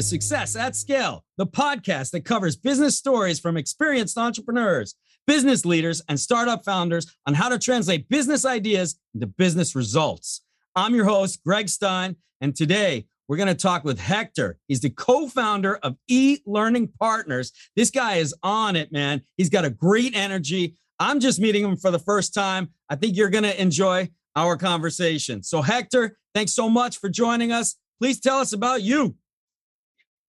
To Success at Scale, the podcast that covers business stories from experienced entrepreneurs, business leaders, and startup founders on how to translate business ideas into business results. I'm your host, Gregg Stein, and today we're going to talk with Hector. He's the co founder of E Learning Partners. This guy is on it, man. He's got a great energy. I'm just meeting him for the first time. I think you're going to enjoy our conversation. So, Hector, thanks so much for joining us. Please tell us about you.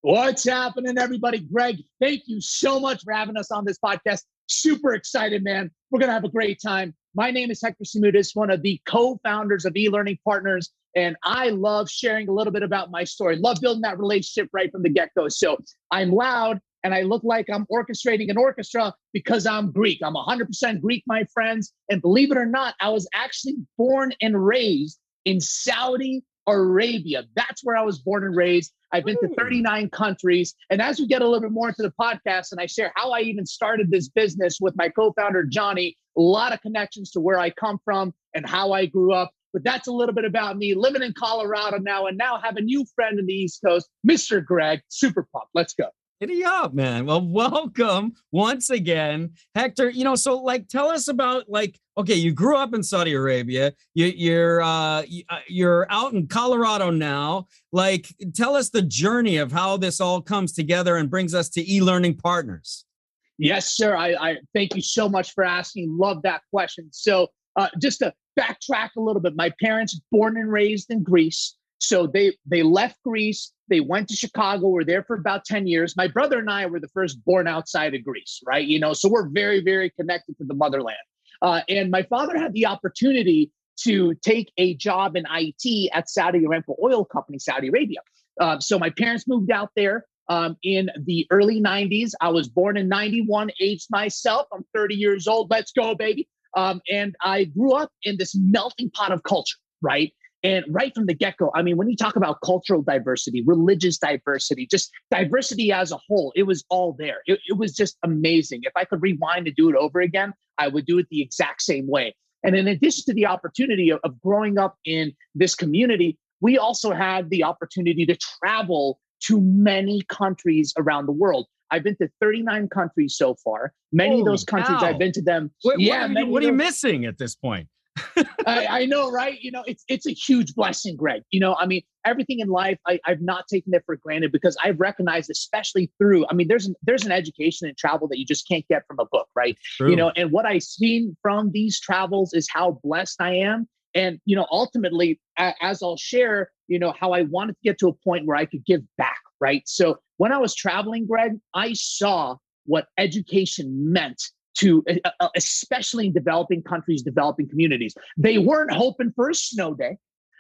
What's happening, everybody? Gregg, thank you so much for having us on this podcast. Super excited, man. We're going to have a great time. My name is Hector Simoudis, one of the co founders of e learning partners. And I love sharing a little bit about my story. Love building that relationship right from the get go. So I'm loud and I look like I'm orchestrating an orchestra because I'm Greek. I'm 100% Greek, my friends. And believe it or not, I was actually born and raised in Saudi Arabia. That's where I was born and raised. I've been to hmm. 39 countries. And as we get a little bit more into the podcast and I share how I even started this business with my co founder, Johnny, a lot of connections to where I come from and how I grew up. But that's a little bit about me living in Colorado now and now have a new friend in the East Coast, Mr. Gregg. Super pumped. Let's go. Giddy up, man. Well, welcome once again, Hector. You know, so like, tell us about like, okay, you grew up in Saudi Arabia. You, you're uh, uh, you're out in Colorado now. Like, tell us the journey of how this all comes together and brings us to e-learning partners. Yes, sir. I, I thank you so much for asking. Love that question. So, uh, just to backtrack a little bit, my parents born and raised in Greece. So they they left Greece. They went to Chicago. Were there for about ten years. My brother and I were the first born outside of Greece, right? You know, so we're very very connected to the motherland. Uh, and my father had the opportunity to take a job in IT at Saudi Aramco Oil Company, Saudi Arabia. Uh, so my parents moved out there um, in the early 90s. I was born in 91, aged myself. I'm 30 years old. Let's go, baby. Um, and I grew up in this melting pot of culture, right? And right from the get go, I mean, when you talk about cultural diversity, religious diversity, just diversity as a whole, it was all there. It, it, was just amazing. If I could rewind and do it over again, I would do it the exact same way. And in addition to the opportunity of, of growing up in this community, we also had the opportunity to travel to many countries around the world. I've been to 39 countries so far. Many Holy of those countries, cow. I've been to them. What, yeah, what, are you, what are you missing at this point? I, I, know, right? You know, it's it's a huge blessing, Gregg. You know, I mean, everything in life, I, I've not taken it for granted because I've recognized, especially through, I mean, there's an, there's an education in travel that you just can't get from a book, right? True. You know, and what I've seen from these travels is how blessed I am, and you know, ultimately, as I'll share, you know, how I wanted to get to a point where I could give back, right? So when I was traveling, Gregg, I saw what education meant to uh, uh, especially in developing countries, developing communities. They weren't hoping for a snow day,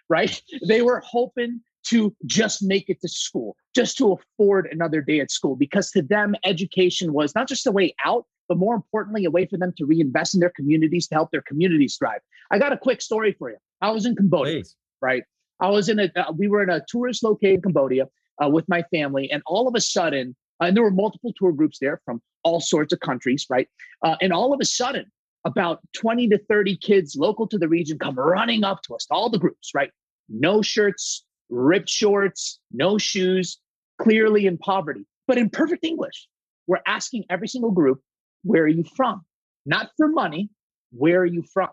right? They were hoping to just make it to school, just to afford another day at school, because to them, education was not just a way out, but more importantly, a way for them to reinvest in their communities to help their communities thrive. I got a quick story for you. I was in Cambodia, Please. right? I was in a, uh, we were in a tourist location in Cambodia uh, with my family, and all of a sudden, uh, and there were multiple tour groups there from all sorts of countries, right? Uh, and all of a sudden, about 20 to 30 kids local to the region come running up to us, all the groups, right? No shirts, ripped shorts, no shoes, clearly in poverty, but in perfect English. We're asking every single group, where are you from? Not for money, where are you from?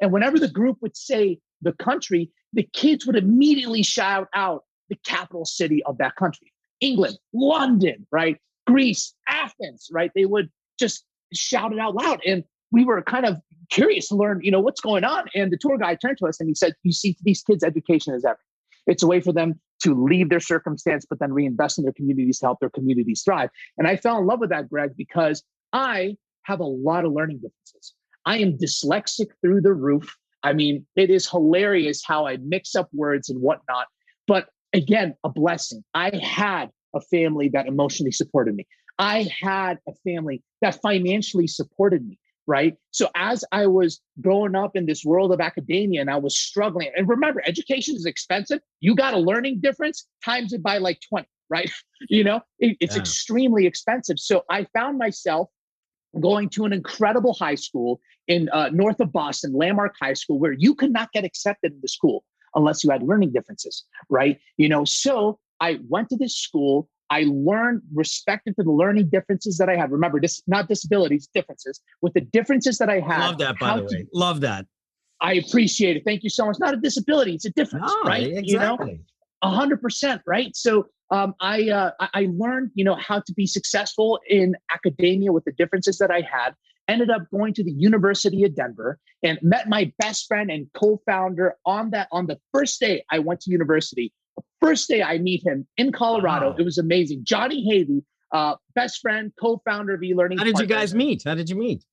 And whenever the group would say the country, the kids would immediately shout out the capital city of that country. England, London, right? Greece, Athens, right? They would just shout it out loud. And we were kind of curious to learn, you know, what's going on. And the tour guide turned to us and he said, You see, these kids' education is everything. It's a way for them to leave their circumstance, but then reinvest in their communities to help their communities thrive. And I fell in love with that, Gregg, because I have a lot of learning differences. I am dyslexic through the roof. I mean, it is hilarious how I mix up words and whatnot. But again, a blessing. I had a family that emotionally supported me. I had a family that financially supported me, right? So as I was growing up in this world of academia and I was struggling, and remember, education is expensive. You got a learning difference, times it by like 20, right? you know, it, it's yeah. extremely expensive. So I found myself going to an incredible high school in uh, north of Boston, Landmark High School, where you could not get accepted into school unless you had learning differences, right? You know, so I went to this school. I learned respected to the learning differences that I had. Remember, this not disabilities, differences. With the differences that I had. Love that, by the way. To, Love that. I appreciate it. Thank you so much. Not a disability; it's a difference, no, right? Exactly. You know, a hundred percent, right? So um, I uh, I learned, you know, how to be successful in academia with the differences that I had. Ended up going to the University of Denver and met my best friend and co-founder on that on the first day I went to university. First day I meet him in Colorado. Wow. It was amazing. Johnny Haley, uh, best friend, co-founder of eLearning. How did Partners. you guys meet? How did you meet?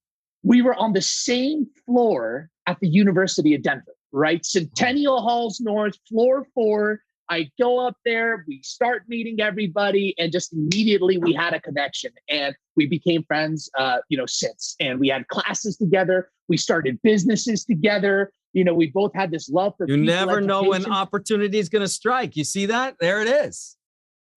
We were on the same floor at the University of Denver, right? Centennial Halls North, floor four. I go up there, we start meeting everybody, and just immediately we had a connection and we became friends, uh, you know, since. And we had classes together, we started businesses together. You know, we both had this love for You never education. know when opportunity is going to strike. You see that? There it is.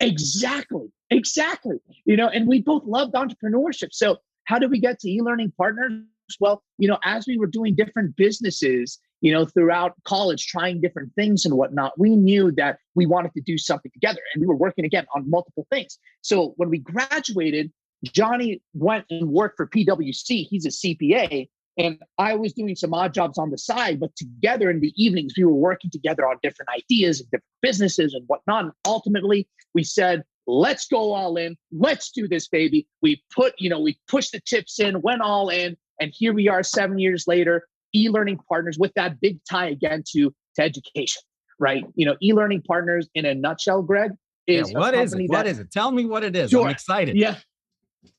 Exactly. Exactly. You know, and we both loved entrepreneurship. So, how did we get to e learning partners? Well, you know, as we were doing different businesses, you know, throughout college, trying different things and whatnot, we knew that we wanted to do something together. And we were working again on multiple things. So when we graduated, Johnny went and worked for PwC. He's a CPA. And I was doing some odd jobs on the side, but together in the evenings, we were working together on different ideas and different businesses and whatnot. And ultimately, we said, let's go all in. Let's do this, baby. We put, you know, we pushed the chips in, went all in. And here we are seven years later, e-learning partners with that big tie again to, to education, right? You know, e-learning partners in a nutshell, Gregg, is yeah, what is it? That, what is it? Tell me what it is. Sure. I'm excited. Yeah.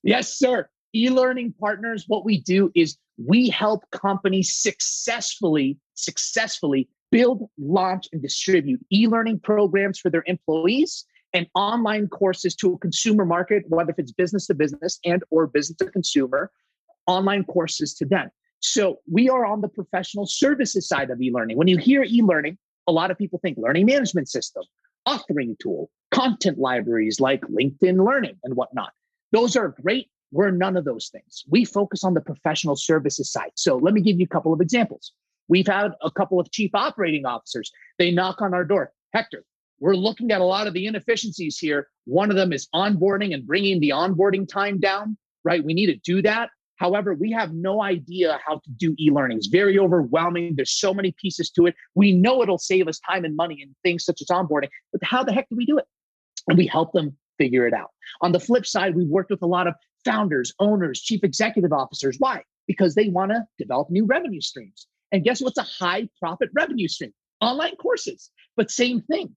Yes, sir. E-learning partners, what we do is we help companies successfully, successfully build, launch, and distribute e-learning programs for their employees and online courses to a consumer market, whether if it's business to business and or business to consumer, online courses to them. So we are on the professional services side of e-learning. When you hear e-learning, a lot of people think learning management system, authoring tool, content libraries like LinkedIn Learning and whatnot. Those are great. We're none of those things. We focus on the professional services side. So let me give you a couple of examples. We've had a couple of chief operating officers. They knock on our door. Hector, we're looking at a lot of the inefficiencies here. One of them is onboarding and bringing the onboarding time down, right? We need to do that. However, we have no idea how to do e-learning. It's very overwhelming. There's so many pieces to it. We know it'll save us time and money and things such as onboarding, but how the heck do we do it? And we help them figure it out. On the flip side, we've worked with a lot of founders, owners, chief executive officers. Why? Because they want to develop new revenue streams. And guess what's a high profit revenue stream? Online courses. But same thing.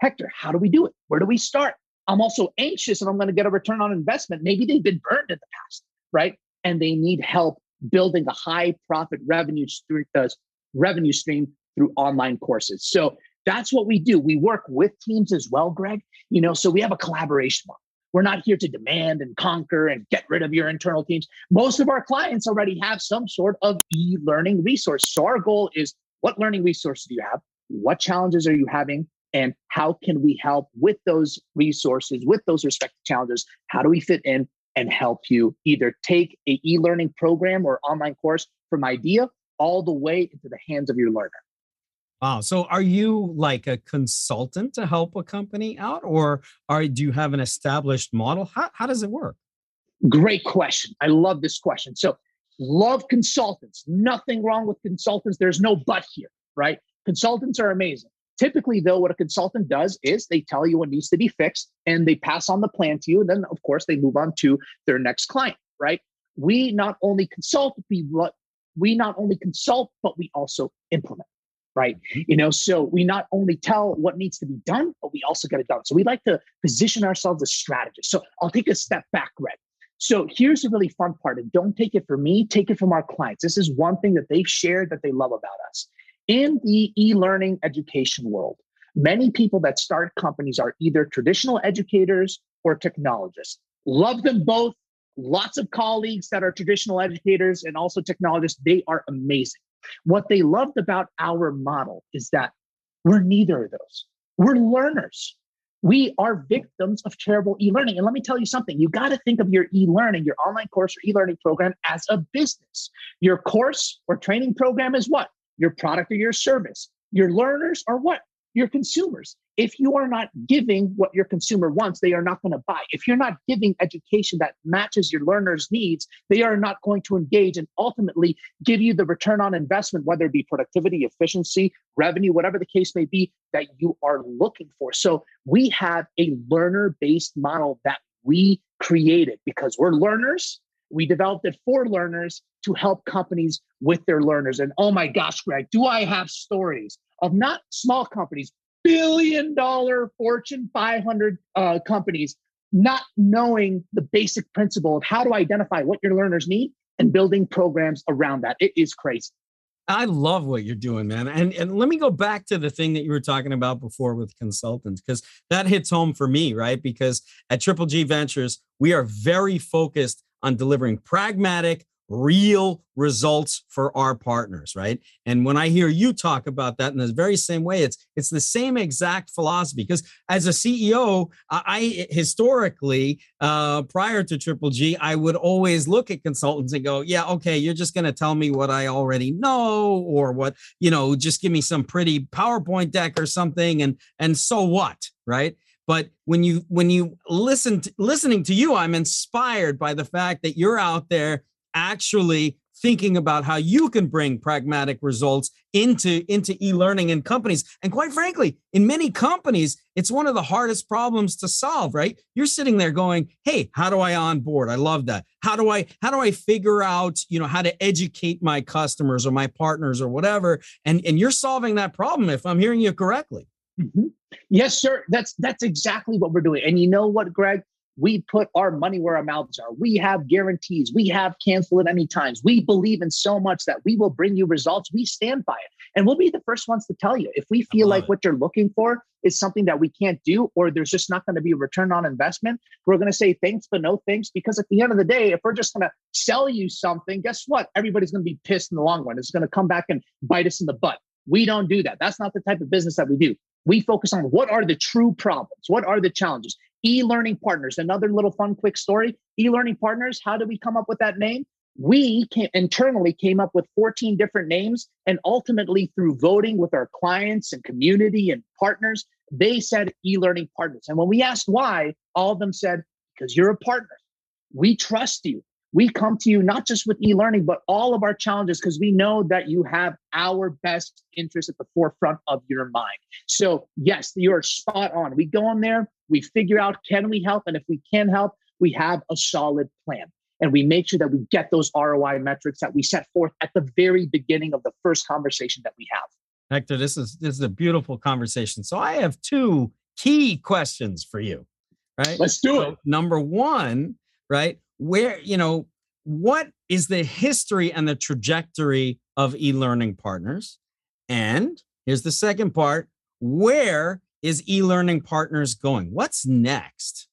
Hector, how do we do it? Where do we start? I'm also anxious and I'm going to get a return on investment. Maybe they've been burned in the past, right? And they need help building a high profit revenue stream, uh, revenue stream through online courses. So that's what we do. We work with teams as well, Gregg. You know, so we have a collaboration model. We're not here to demand and conquer and get rid of your internal teams. Most of our clients already have some sort of e-learning resource. So our goal is what learning resources do you have? What challenges are you having? And how can we help with those resources, with those respective challenges? How do we fit in? And help you either take a e-learning program or online course from idea all the way into the hands of your learner. Wow. So are you like a consultant to help a company out or are do you have an established model? How, how does it work? Great question. I love this question. So love consultants. Nothing wrong with consultants. There's no but here, right? Consultants are amazing. Typically, though, what a consultant does is they tell you what needs to be fixed and they pass on the plan to you. And then, of course, they move on to their next client, right? We not only consult, we, we not only consult, but we also implement, right? Mm-hmm. You know, so we not only tell what needs to be done, but we also get it done. So we like to position ourselves as strategists. So I'll take a step back, Greg. So here's the really fun part, and don't take it from me, take it from our clients. This is one thing that they've shared that they love about us in the e learning education world, many people that start companies are either traditional educators or technologists. Love them both. Lots of colleagues that are traditional educators and also technologists, they are amazing. What they loved about our model is that we're neither of those. We're learners. We are victims of terrible e learning. And let me tell you something you got to think of your e learning, your online course or e learning program as a business. Your course or training program is what? Your product or your service. Your learners are what? your consumers. If you are not giving what your consumer wants, they are not going to buy. If you're not giving education that matches your learners' needs, they are not going to engage and ultimately give you the return on investment, whether it be productivity, efficiency, revenue, whatever the case may be, that you are looking for. So we have a learner based model that we created because we're learners. We developed it for learners to help companies with their learners. And oh my gosh, Gregg, do I have stories of not small companies, billion dollar Fortune 500 uh, companies, not knowing the basic principle of how to identify what your learners need and building programs around that. It is crazy. I love what you're doing, man. And and let me go back to the thing that you were talking about before with consultants, because that hits home for me, right? Because at Triple G Ventures, we are very focused on delivering pragmatic, real results for our partners right? And when i hear you talk about that in the very same way it's it's the same exact philosophy. Because as a ceo i historically uh, prior to triple g i would always look at consultants and go yeah okay you're just going to tell me what i already know or what you know just give me some pretty powerpoint deck or something and and so what right but when you when you listen to, listening to you i'm inspired by the fact that you're out there actually thinking about how you can bring pragmatic results into into e-learning in companies. And quite frankly in many companies it's one of the hardest problems to solve right? You're sitting there going hey how do i onboard? I love that. How do i how do i figure out you know how to educate my customers or my partners or whatever? And and you're solving that problem if i'm hearing you correctly mm-hmm. yes sir that's that's exactly what we're doing and you know what gregg we put our money where our mouths are. We have guarantees. We have cancel at any times. We believe in so much that we will bring you results. We stand by it. And we'll be the first ones to tell you if we feel like it. what you're looking for is something that we can't do, or there's just not going to be a return on investment, we're going to say thanks, but no thanks. Because at the end of the day, if we're just going to sell you something, guess what? Everybody's going to be pissed in the long run. It's going to come back and bite us in the butt. We don't do that. That's not the type of business that we do. We focus on what are the true problems? What are the challenges? e-learning partners another little fun quick story e-learning partners how did we come up with that name we came, internally came up with 14 different names and ultimately through voting with our clients and community and partners they said e-learning partners and when we asked why all of them said because you're a partner we trust you we come to you not just with e-learning but all of our challenges because we know that you have our best interest at the forefront of your mind. So yes you're spot on. We go in there we figure out can we help? And if we can help we have a solid plan. And we make sure that we get those roi metrics that we set forth at the very beginning of the first conversation that we have. Hector this is this is a beautiful conversation. So i have two key questions for you right? Let's do so, it number one right where you know what is the history and the trajectory of e-learning partners? And here's the second part where is e-learning partners going? What's next?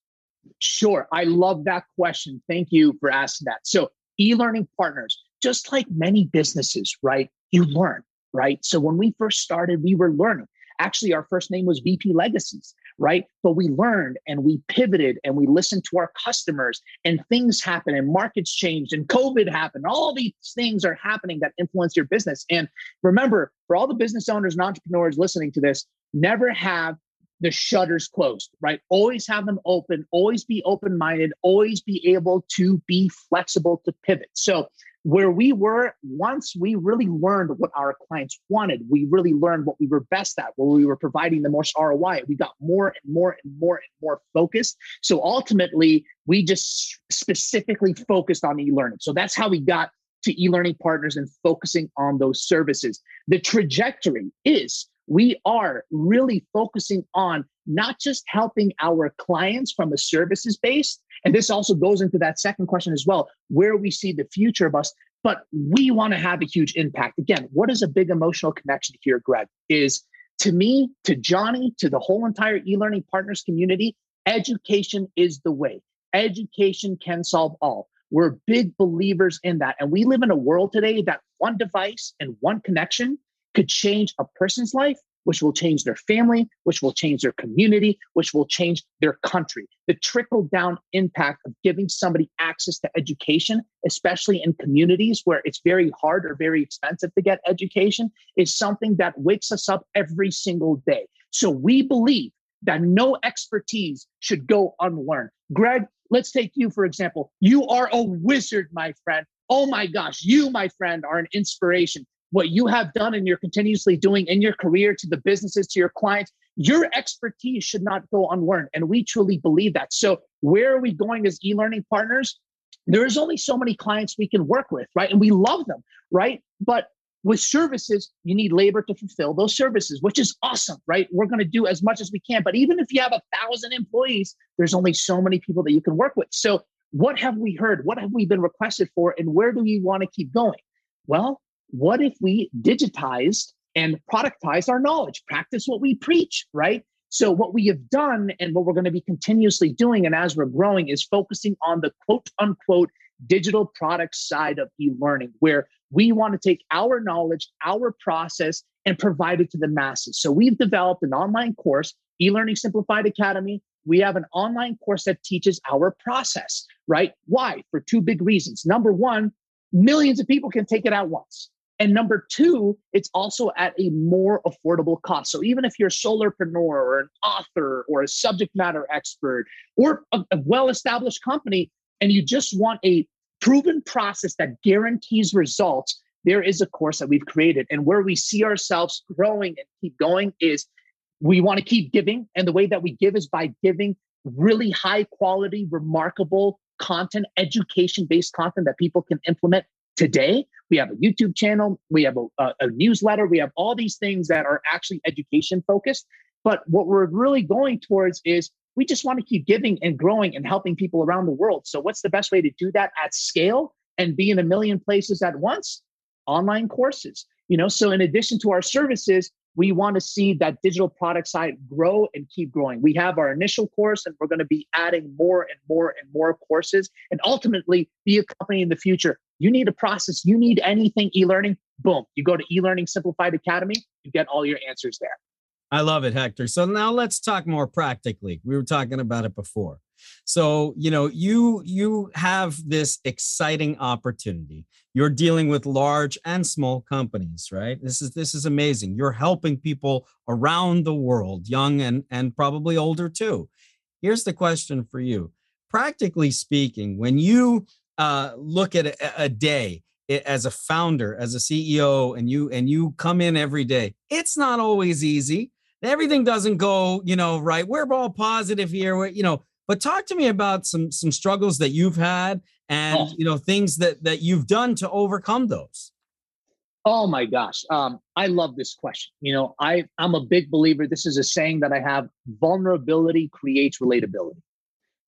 Sure i love that question. Thank you for asking that. So e-learning partners just like many businesses right you learn right? So when we first started we were learning. Actually our first name was vp legacies right? But we learned and we pivoted and we listened to our customers and things happen and markets changed and COVID happened. All these things are happening that influence your business. And remember, for all the business owners and entrepreneurs listening to this, never have the shutters closed, right? Always have them open, always be open minded, always be able to be flexible to pivot. So where we were once we really learned what our clients wanted we really learned what we were best at where we were providing the most roi we got more and more and more and more focused. So ultimately we just specifically focused on e-learning. So that's how we got to e-learning partners and focusing on those services. The trajectory is we are really focusing on not just helping our clients from a services base and this also goes into that second question as well where we see the future of us but we want to have a huge impact. Again what is a big emotional connection here gregg? Is to me to johnny to the whole entire e-learning partners community education is the way. Education can solve all. We're big believers in that and we live in a world today that one device and one connection could change a person's life which will change their family, which will change their community, which will change their country. The trickle down impact of giving somebody access to education, especially in communities where it's very hard or very expensive to get education, is something that wakes us up every single day. So we believe that no expertise should go unlearned. Gregg, let's take you for example. You are a wizard, my friend. Oh my gosh, you, my friend, are an inspiration. What you have done and you're continuously doing in your career to the businesses, to your clients, your expertise should not go unlearned. And we truly believe that. So, where are we going as e learning partners? There's only so many clients we can work with, right? And we love them, right? But with services, you need labor to fulfill those services, which is awesome, right? We're going to do as much as we can. But even if you have a thousand employees, there's only so many people that you can work with. So, what have we heard? What have we been requested for? And where do we want to keep going? Well, what if we digitized and productized our knowledge, practice what we preach, right? So, what we have done and what we're going to be continuously doing, and as we're growing, is focusing on the quote unquote digital product side of e learning, where we want to take our knowledge, our process, and provide it to the masses. So, we've developed an online course, E Learning Simplified Academy. We have an online course that teaches our process, right? Why? For two big reasons. Number one, millions of people can take it out once. And number two, it's also at a more affordable cost. So even if you're a solopreneur or an author or a subject matter expert or a, a well established company, and you just want a proven process that guarantees results, there is a course that we've created. And where we see ourselves growing and keep going is we want to keep giving. And the way that we give is by giving really high quality, remarkable content, education based content that people can implement today. We have a YouTube channel, we have a, a, a, newsletter, we have all these things that are actually education focused. But what we're really going towards is we just want to keep giving and growing and helping people around the world. So, what's the best way to do that at scale and be in a million places at once? Online courses. You know, so in addition to our services, we want to see that digital product side grow and keep growing. We have our initial course, and we're going to be adding more and more and more courses, and ultimately be a company in the future. You need a process, you need anything e learning, boom, you go to e learning simplified academy, you get all your answers there. I love it, Hector. So now let's talk more practically. We were talking about it before. So, you know, you you have this exciting opportunity. You're dealing with large and small companies, right? This is this is amazing. You're helping people around the world, young and and probably older too. Here's the question for you. Practically speaking, when you uh, look at a, a day as a founder, as a CEO, and you and you come in every day, it's not always easy. Everything doesn't go, you know, right. We're all positive here. We're, you know, but talk to me about some some struggles that you've had and oh. you know things that that you've done to overcome those. Oh my gosh. Um, I love this question. You know, I I'm a big believer. This is a saying that I have vulnerability creates relatability.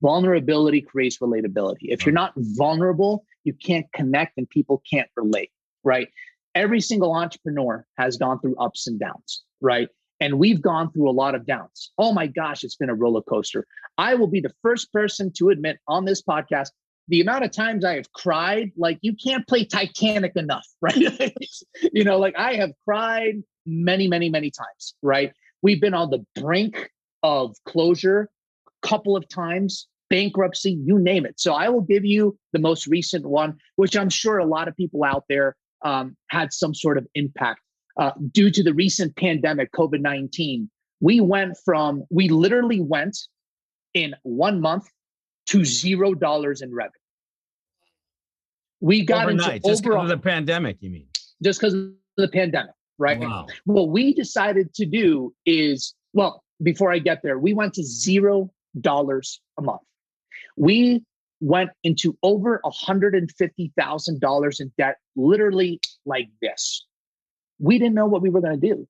Vulnerability creates relatability. If you're not vulnerable, you can't connect and people can't relate, right? Every single entrepreneur has gone through ups and downs, right? And we've gone through a lot of downs. Oh my gosh, it's been a roller coaster. I will be the first person to admit on this podcast the amount of times I have cried, like you can't play Titanic enough, right? you know, like I have cried many, many, many times, right? We've been on the brink of closure a couple of times, bankruptcy, you name it. So I will give you the most recent one, which I'm sure a lot of people out there um, had some sort of impact uh, due to the recent pandemic, COVID 19, we went from, we literally went in one month to zero dollars in revenue. We got Overnight, into just because of the pandemic, you mean? Just because of the pandemic, right? Wow. What we decided to do is, well, before I get there, we went to zero dollars a month. We went into over $150,000 in debt, literally like this we didn't know what we were going to do,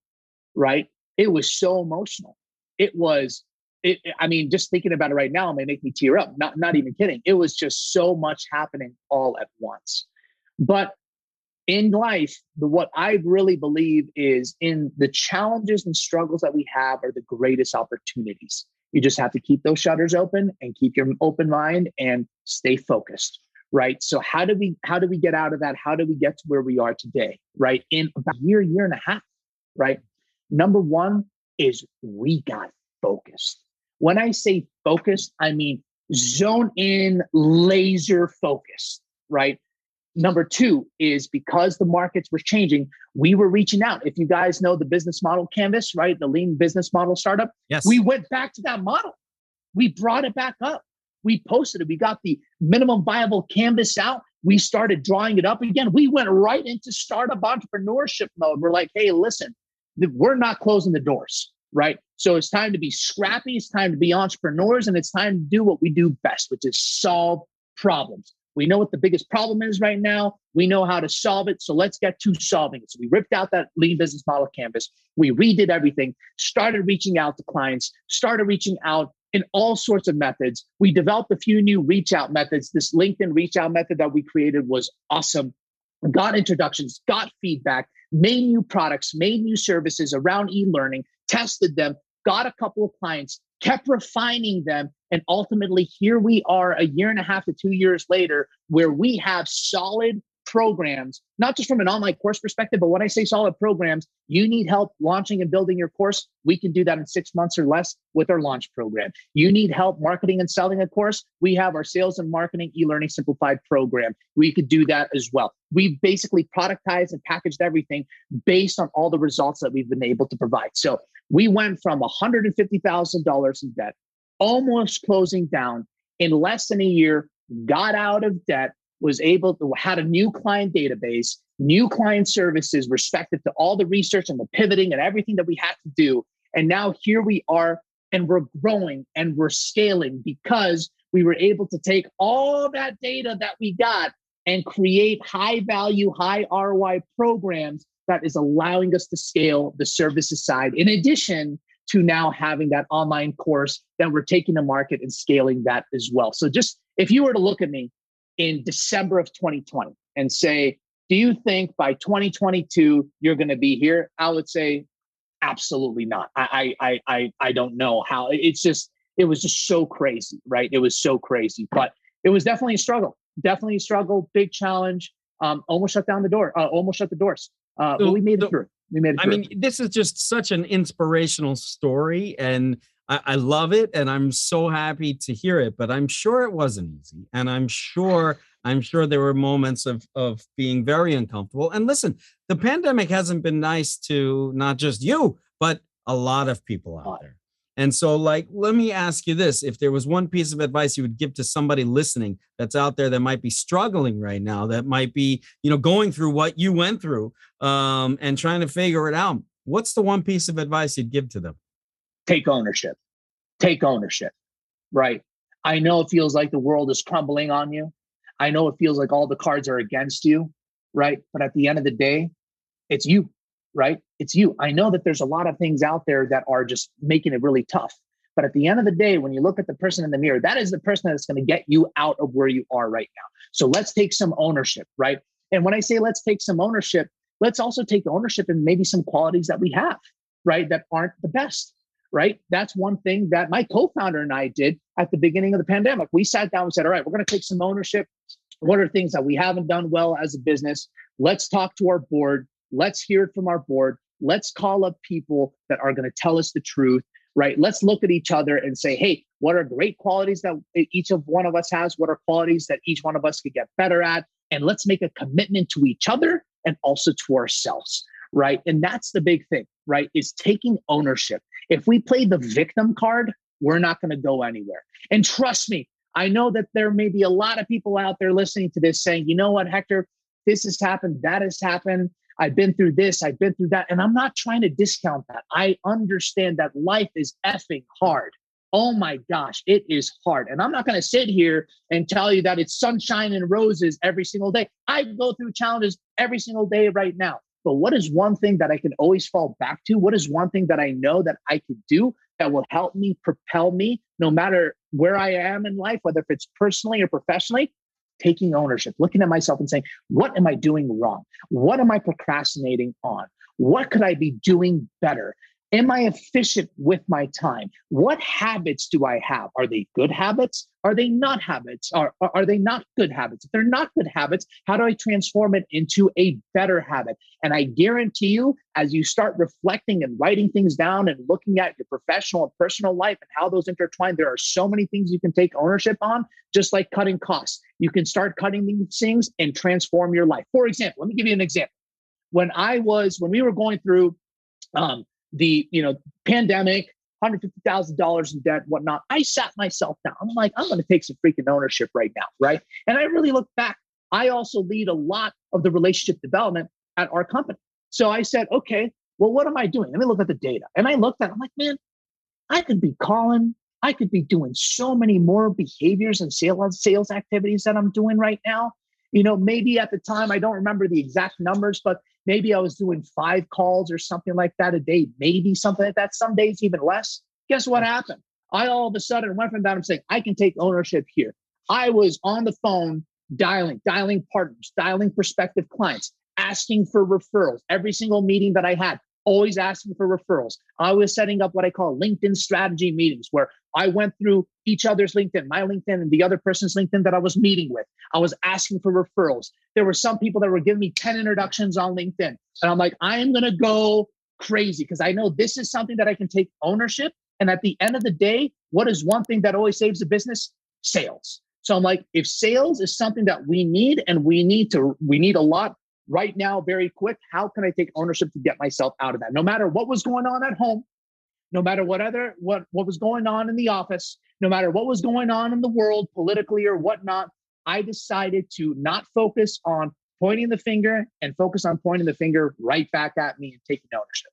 right? It was so emotional. It was, it, I mean, just thinking about it right now may make me tear up. Not, not even kidding. It was just so much happening all at once. But in life, the, what I really believe is in the challenges and struggles that we have are the greatest opportunities. You just have to keep those shutters open and keep your open mind and stay focused right? So how do we how do we get out of that? How do we get to where we are today right? In about a year year and a half right? Number one is we got focused. When i say focused i mean zone in laser focused right Number two is because the markets were changing, we were reaching out. If you guys know the business model canvas, right? The lean business model startup. Yes. We went back to that model. We brought it back up. We posted it. We got the minimum viable canvas out. We started drawing it up again. We went right into startup entrepreneurship mode. We're like, hey, listen, we're not closing the doors, right? So it's time to be scrappy. It's time to be entrepreneurs, and it's time to do what we do best, which is solve problems. We know what the biggest problem is right now. We know how to solve it. So let's get to solving it. So we ripped out that lean business model canvas. We redid everything, started reaching out to clients, started reaching out in all sorts of methods. We developed a few new reach out methods. This LinkedIn reach out method that we created was awesome. Got introductions, got feedback, made new products, made new services around e learning, tested them, got a couple of clients, kept refining them. And ultimately, here we are a year and a half to two years later, where we have solid programs, not just from an online course perspective, but when I say solid programs, you need help launching and building your course. We can do that in six months or less with our launch program. You need help marketing and selling a course. We have our sales and marketing e learning simplified program. We could do that as well. We've basically productized and packaged everything based on all the results that we've been able to provide. So we went from $150,000 in debt, almost closing down in less than a year, got out of debt, was able to had a new client database, new client services respective to all the research and the pivoting and everything that we had to do. And now here we are and we're growing and we're scaling because we were able to take all that data that we got and create high value, high ROI programs that is allowing us to scale the services side, in addition to now having that online course that we're taking to market and scaling that as well. So, just if you were to look at me in December of 2020 and say, do you think by 2022 you're going to be here? I would say, absolutely not. I, I, I, I don't know how. It's just, it was just so crazy, right? It was so crazy, but it was definitely a struggle. Definitely a struggle, big challenge. Um, almost shut down the door. Uh, almost shut the doors. Uh, so, but we made it through. We made it. Through. I mean, this is just such an inspirational story, and I, I love it, and I'm so happy to hear it. But I'm sure it wasn't easy, and I'm sure I'm sure there were moments of of being very uncomfortable. And listen, the pandemic hasn't been nice to not just you, but a lot of people out there. And so, like, let me ask you this if there was one piece of advice you would give to somebody listening that's out there that might be struggling right now, that might be, you know, going through what you went through um, and trying to figure it out, what's the one piece of advice you'd give to them? Take ownership. Take ownership, right? I know it feels like the world is crumbling on you. I know it feels like all the cards are against you, right? But at the end of the day, it's you right? It's you. I know that there's a lot of things out there that are just making it really tough. But at the end of the day, when you look at the person in the mirror, that is the person that's going to get you out of where you are right now. So let's take some ownership, right? And when I say let's take some ownership, let's also take ownership in maybe some qualities that we have, right? That aren't the best, right? That's one thing that my co founder and I did at the beginning of the pandemic. We sat down and said, all right, we're going to take some ownership. What are things that we haven't done well as a business? Let's talk to our board Let's hear it from our board. Let's call up people that are going to tell us the truth, right? Let's look at each other and say, hey, what are great qualities that each of one of us has? What are qualities that each one of us could get better at? And let's make a commitment to each other and also to ourselves, right? And that's the big thing, right? Is taking ownership. If we play the victim card, we're not going to go anywhere. And trust me, I know that there may be a lot of people out there listening to this saying, you know what, Hector, this has happened, that has happened. I've been through this, I've been through that. And I'm not trying to discount that. I understand that life is effing hard. Oh my gosh, it is hard. And I'm not going to sit here and tell you that it's sunshine and roses every single day. I go through challenges every single day right now. But what is one thing that I can always fall back to? What is one thing that I know that I could do that will help me propel me no matter where I am in life, whether if it's personally or professionally? taking ownership, looking at myself and saying, what am I doing wrong? What am I procrastinating on? What could I be doing better? Am I efficient with my time? What habits do I have? Are they good habits? Are they not habits? Are, are, they not good habits? If they're not good habits, how do I transform it into a better habit? And I guarantee you, as you start reflecting and writing things down and looking at your professional and personal life and how those intertwine, there are so many things you can take ownership on, just like cutting costs. You can start cutting these things and transform your life. For example, let me give you an example. When I was, when we were going through, um, the you know pandemic, hundred fifty thousand dollars in debt, whatnot. I sat myself down. I'm like, I'm going to take some freaking ownership right now, right? And I really look back. I also lead a lot of the relationship development at our company. So I said, okay, well, what am I doing? Let me look at the data. And I looked at, I'm like, man, I could be calling. I could be doing so many more behaviors and sales sales activities that I'm doing right now. You know, maybe at the time I don't remember the exact numbers, but Maybe I was doing five calls or something like that a day, maybe something like that. Some days even less. Guess what happened? I all of a sudden went from that. I'm saying I can take ownership here. I was on the phone dialing, dialing partners, dialing prospective clients, asking for referrals. Every single meeting that I had, always asking for referrals. I was setting up what I call LinkedIn strategy meetings where I went through each other's LinkedIn, my LinkedIn and the other person's LinkedIn that I was meeting with. I was asking for referrals. There were some people that were giving me 10 introductions on LinkedIn. And I'm like, I am going to go crazy because I know this is something that I can take ownership. And at the end of the day, what is one thing that always saves a business? Sales. So I'm like, if sales is something that we need and we need to, we need a lot right now, very quick, how can I take ownership to get myself out of that? No matter what was going on at home, no matter what other what what was going on in the office, no matter what was going on in the world politically or whatnot, I decided to not focus on pointing the finger and focus on pointing the finger right back at me and taking ownership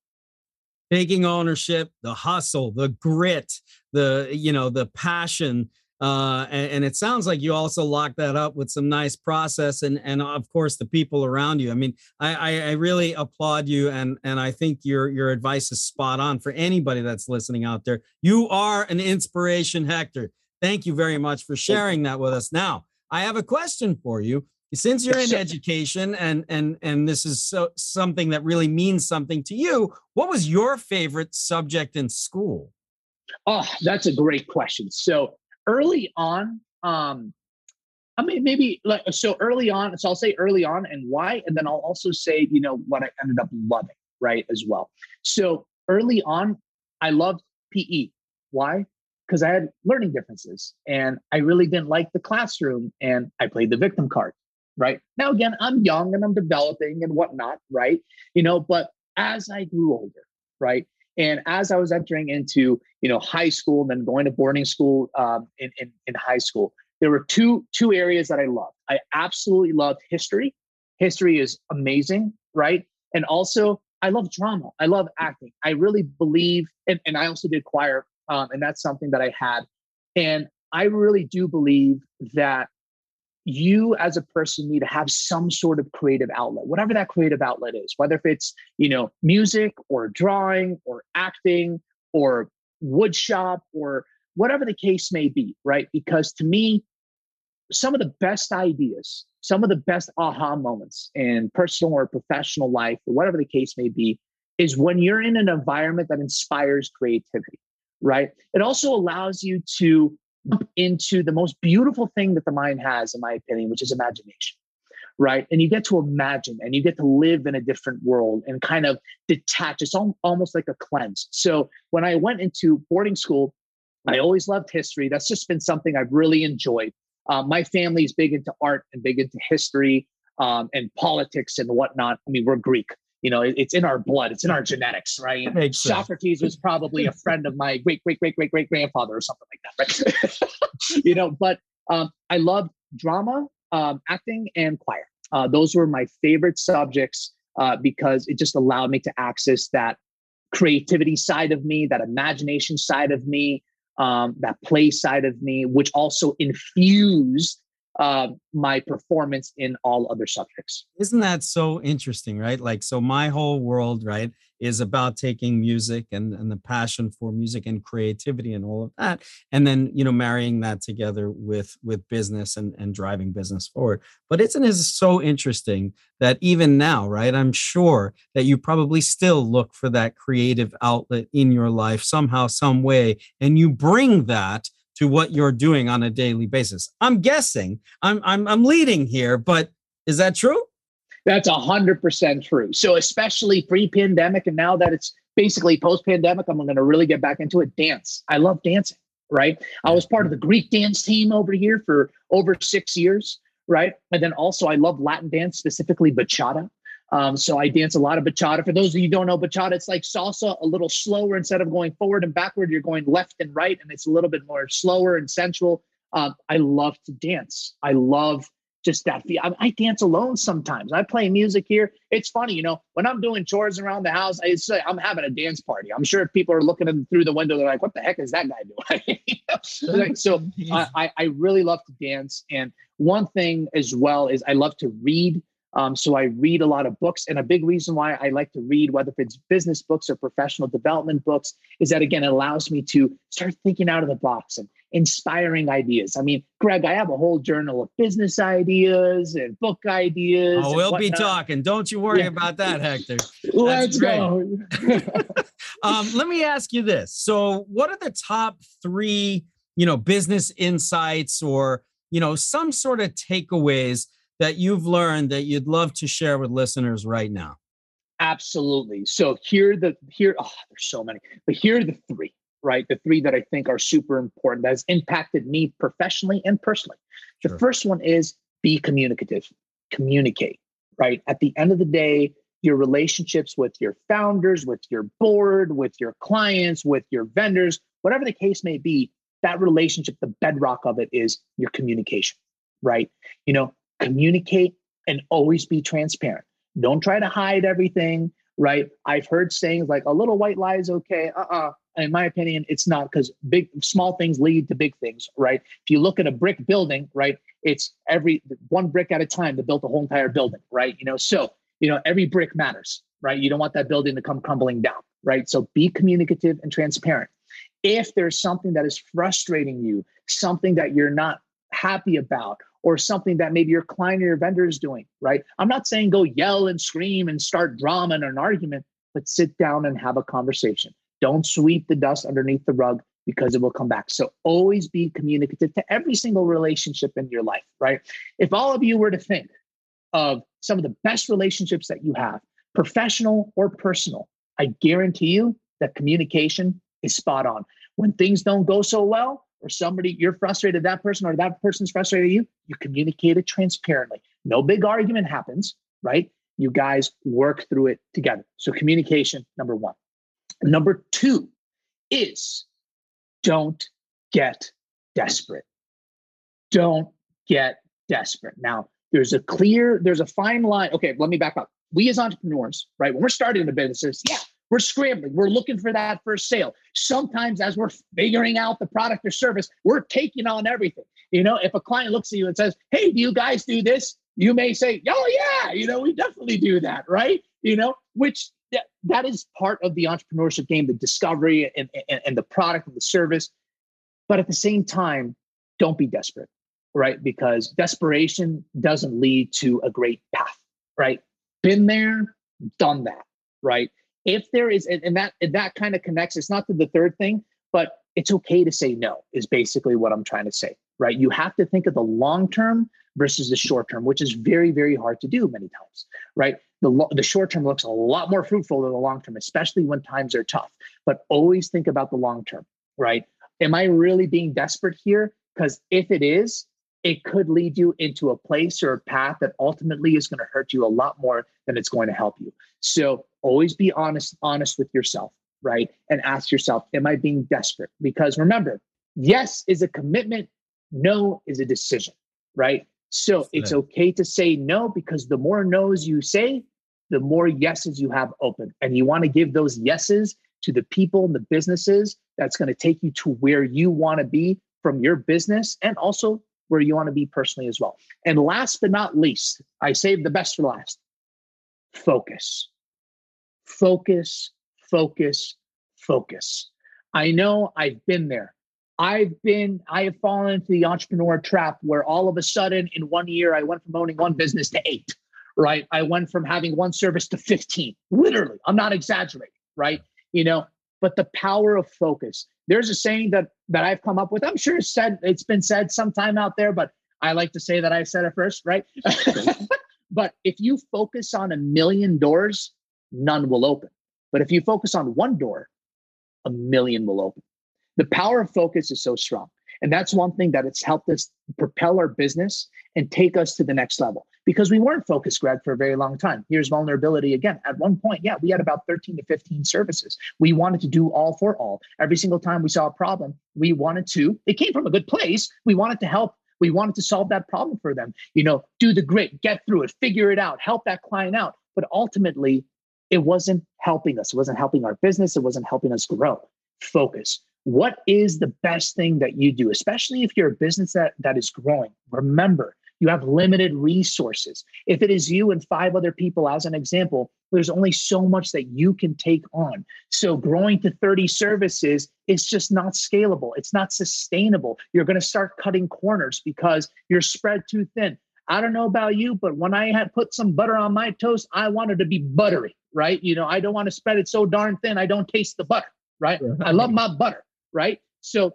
taking ownership the hustle the grit the you know the passion uh, and, and, it sounds like you also locked that up with some nice process and and of course the people around you. I mean, I, I, I really applaud you and and I think your your advice is spot on for anybody that's listening out there. You are an inspiration, Hector. Thank you very much for sharing that with us. Now, I have a question for you. Since you're in education and and and this is so something that really means something to you, what was your favorite subject in school? Oh, that's a great question. So early on, um, I mean, maybe like so early on. So I'll say early on and why, and then I'll also say, you know, what I ended up loving, right, as well. So early on, I loved PE. Why? Because I had learning differences and I really didn't like the classroom and I played the victim card, right? Now, again, I'm young and I'm developing and whatnot, right? You know, but as I grew older, right? And as I was entering into, you know, high school, and then going to boarding school um, in, in, in high school, there were two two areas that I loved. I absolutely loved history. History is amazing, right? And also, I love drama. I love acting. I really believe, and, and I also did choir, um, and that's something that I had. And I really do believe that you as a person need to have some sort of creative outlet whatever that creative outlet is whether if it's you know music or drawing or acting or woodshop or whatever the case may be right? Because to me some of the best ideas some of the best aha moments in personal or professional life or whatever the case may be is when you're in an environment that inspires creativity right? It also allows you to into the most beautiful thing that the mind has, in my opinion, which is imagination. Right. And you get to imagine and you get to live in a different world and kind of detach. It's almost like a cleanse. So when I went into boarding school, I always loved history. That's just been something I've really enjoyed. Um, my family is big into art and big into history um, and politics and whatnot. I mean, we're Greek you know, it's in our blood, it's in our genetics, right? Socrates was probably a friend of my great, great, great, great, great grandfather or something like that, right? you know, but um, I loved drama, um, acting, and choir. Uh, those were my favorite subjects uh, because it just allowed me to access that creativity side of me, that imagination side of me, um, that play side of me, which also infused uh, my performance in all other subjects. Isn't that so interesting, right? Like, so my whole world, right, is about taking music and, and the passion for music and creativity and all of that. And then, you know, marrying that together with with business and, and driving business forward. But isn't it so interesting that even now, right? I'm sure that you probably still look for that creative outlet in your life somehow, some way, and you bring that to what you're doing on a daily basis. I'm guessing. I'm I'm I'm leading here, but is that true? That's a hundred percent true. So especially pre-pandemic, and now that it's basically post-pandemic, I'm going to really get back into it. Dance. I love dancing. Right. I was part of the Greek dance team over here for over six years. Right. And then also I love Latin dance, specifically bachata. Um, so I dance a lot of bachata. For those of you who don't know bachata, it's like salsa, a little slower. Instead of going forward and backward, you're going left and right, and it's a little bit more slower and sensual. Um, I love to dance. I love just that. I, I dance alone sometimes. I play music here. It's funny, you know, when I'm doing chores around the house, I say I'm having a dance party. I'm sure if people are looking through the window. They're like, "What the heck is that guy doing?" so I, I really love to dance. And one thing as well is I love to read. Um, so I read a lot of books. And a big reason why I like to read, whether it's business books or professional development books, is that again, it allows me to start thinking out of the box and inspiring ideas. I mean, Gregg, I have a whole journal of business ideas and book ideas. Oh, we'll be talking. Don't you worry yeah. about that, Hector. Let's go. um, let me ask you this. So, what are the top three, you know, business insights or, you know, some sort of takeaways that you've learned that you'd love to share with listeners right now? Absolutely. So here the here oh, there's so many, but here are the three, right? The three that I think are super important that has impacted me professionally and personally. The sure. first one is be communicative. Communicate, right? At the end of the day, your relationships with your founders, with your board, with your clients, with your vendors, whatever the case may be, that relationship, the bedrock of it is your communication, right? You know, communicate and always be transparent. Don't try to hide everything, right? I've heard sayings like a little white lie is okay. Uh-uh. In my opinion, it's not because big small things lead to big things, right? If you look at a brick building, right, it's every one brick at a time to build a whole entire building, right? You know, so you know, every brick matters, right? You don't want that building to come crumbling down, right? So be communicative and transparent. If there's something that is frustrating you, something that you're not happy about, or something that maybe your client or your vendor is doing, right? I'm not saying go yell and scream and start drama and an argument, but sit down and have a conversation. Don't sweep the dust underneath the rug because it will come back. So always be communicative to every single relationship in your life, right? If all of you were to think of some of the best relationships that you have, professional or personal, I guarantee you that communication is spot on. When things don't go so well, or somebody you're frustrated that person or that person's frustrated you you communicate it transparently. No big argument happens right? You guys work through it together. So communication number one. Number two is don't get desperate. Don't get desperate. Now there's a clear there's a fine line. Okay let me back up. We as entrepreneurs right when we're starting the businesses yeah we're scrambling. We're looking for that first sale. Sometimes, as we're figuring out the product or service, we're taking on everything. You know, if a client looks at you and says, Hey, do you guys do this? You may say, Oh, yeah, you know, we definitely do that, right? You know, which that, is part of the entrepreneurship game, the discovery and, and, and the product and the service. But at the same time, don't be desperate, right? Because desperation doesn't lead to a great path, right? Been there, done that, right? If there is and that and that kind of connects it's not to the third thing but it's okay to say no is basically what i'm trying to say right? You have to think of the long term versus the short term which is very very hard to do many times right? The, lo- the short term looks a lot more fruitful than the long term especially when times are tough but always think about the long term right? Am i really being desperate here? Because if it is it could lead you into a place or a path that ultimately is going to hurt you a lot more than it's going to help you. So always be honest, honest with yourself, right? And ask yourself, am I being desperate? Because remember, yes is a commitment, no is a decision, right? So it's okay to say no because the more no's you say, the more yeses you have open. And you want to give those yeses to the people and the businesses that's going to take you to where you want to be from your business and also where you want to be personally as well. And last but not least, I saved the best for last focus. Focus, focus, focus. I know I've been there. I've been, I have fallen into the entrepreneur trap where all of a sudden in one year, I went from owning one business to eight, right? I went from having one service to 15, literally. I'm not exaggerating, right? You know, but the power of focus. There's a saying that that I've come up with. I'm sure it's said it's been said sometime out there, but I like to say that I said it first, right? but if you focus on a million doors, none will open. But if you focus on one door, a million will open. The power of focus is so strong. And that's one thing that it's helped us propel our business and take us to the next level because we weren't focused, Gregg, for a very long time. Here's vulnerability again. At one point, yeah, we had about 13 to 15 services. We wanted to do all for all. Every single time we saw a problem, we wanted to, it came from a good place. We wanted to help. We wanted to solve that problem for them. You know, do the grit, get through it, figure it out, help that client out. But ultimately, it wasn't helping us. It wasn't helping our business. It wasn't helping us grow. Focus. What is the best thing that you do, especially if you're a business that, that is growing? Remember, you have limited resources. If it is you and five other people, as an example, there's only so much that you can take on. So growing to 30 services is just not scalable. It's not sustainable. You're going to start cutting corners because you're spread too thin. I don't know about you, but when I had put some butter on my toast, I wanted to be buttery, right? You know, I don't want to spread it so darn thin I don't taste the butter, right? I love my butter, right? So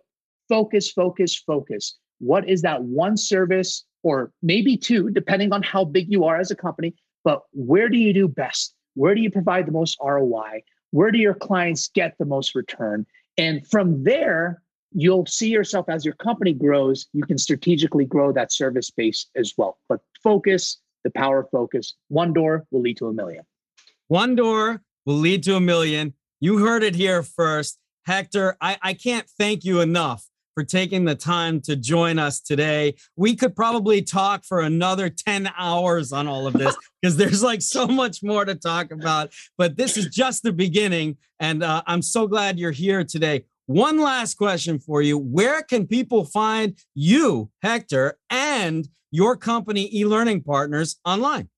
focus, focus, focus. What is that one service or maybe two, depending on how big you are as a company. But where do you do best? Where do you provide the most ROI? Where do your clients get the most return? And from there, you'll see yourself as your company grows, you can strategically grow that service base as well. But focus, the power of focus, one door will lead to a million. One door will lead to a million. You heard it here first. Hector, I, I can't thank you enough for taking the time to join us today. We could probably talk for another 10 hours on all of this because there's like so much more to talk about. But this is just the beginning. And uh, I'm so glad you're here today. One last question for you Where can people find you, Hector, and your company, e learning partners, online?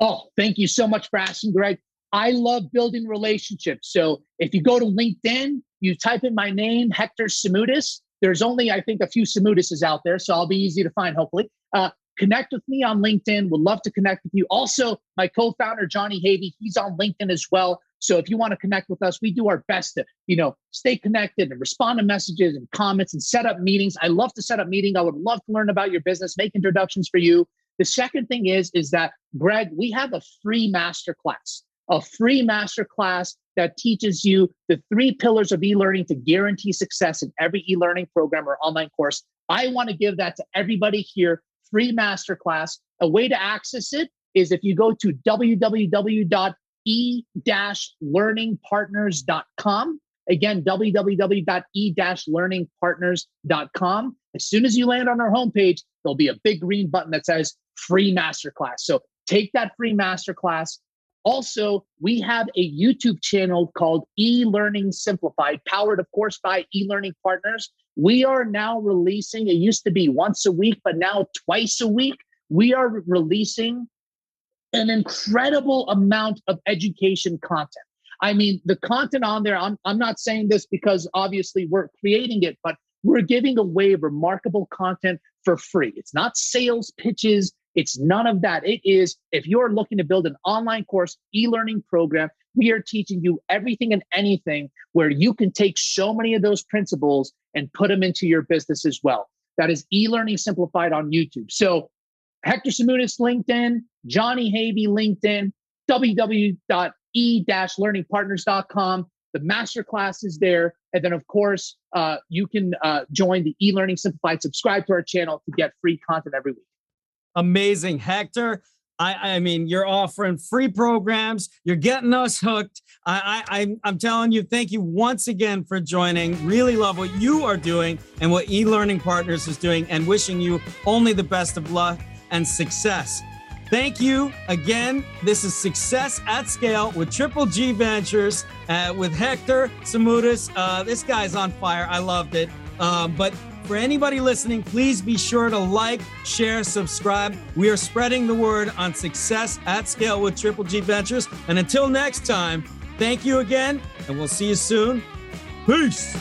Oh, thank you so much for asking, Gregg. I love building relationships. So if you go to LinkedIn, you type in my name, Hector Simoudis, there's only, I think, a few Simoudises out there, so I'll be easy to find, hopefully. Uh, connect with me on LinkedIn. Would love to connect with you. Also, my co-founder Johnny Havey, he's on LinkedIn as well. So if you want to connect with us, we do our best to, you know, stay connected and respond to messages and comments and set up meetings. I love to set up meetings. I would love to learn about your business, make introductions for you. The second thing is, is that Gregg, we have a free master class, a free master class that teaches you the three pillars of e-learning to guarantee success in every e-learning program or online course. I want to give that to everybody here, free masterclass. A way to access it is if you go to www.e-learningpartners.com. Again, www.e-learningpartners.com. As soon as you land on our homepage, there'll be a big green button that says free masterclass. So take that free masterclass, also, we have a YouTube channel called E Learning Simplified, powered, of course, by e learning partners. We are now releasing, it used to be once a week, but now twice a week. We are releasing an incredible amount of education content. I mean, the content on there, I'm, I'm not saying this because obviously we're creating it, but we're giving away remarkable content for free. It's not sales pitches, it's none of that. It is if you're looking to build an online course, e learning program, we are teaching you everything and anything where you can take so many of those principles and put them into your business as well. That is e learning simplified on YouTube. So, Hector Simoudis LinkedIn, Johnny Havey LinkedIn, www.e-learningpartners.com. The masterclass is there. And then, of course, uh, you can uh, join the e learning simplified, subscribe to our channel to get free content every week amazing. Hector, I, I mean, you're offering free programs. You're getting us hooked. I, I, I'm telling you, thank you once again for joining. Really love what you are doing and what eLearning Partners is doing, and wishing you only the best of luck and success. Thank you again. This is Success at Scale with Triple G Ventures uh, with Hector Simoudis. Uh, this guy's on fire. I loved it. Um, but for anybody listening, please be sure to like, share, subscribe. We are spreading the word on success at scale with Triple G Ventures. And until next time, thank you again, and we'll see you soon. Peace.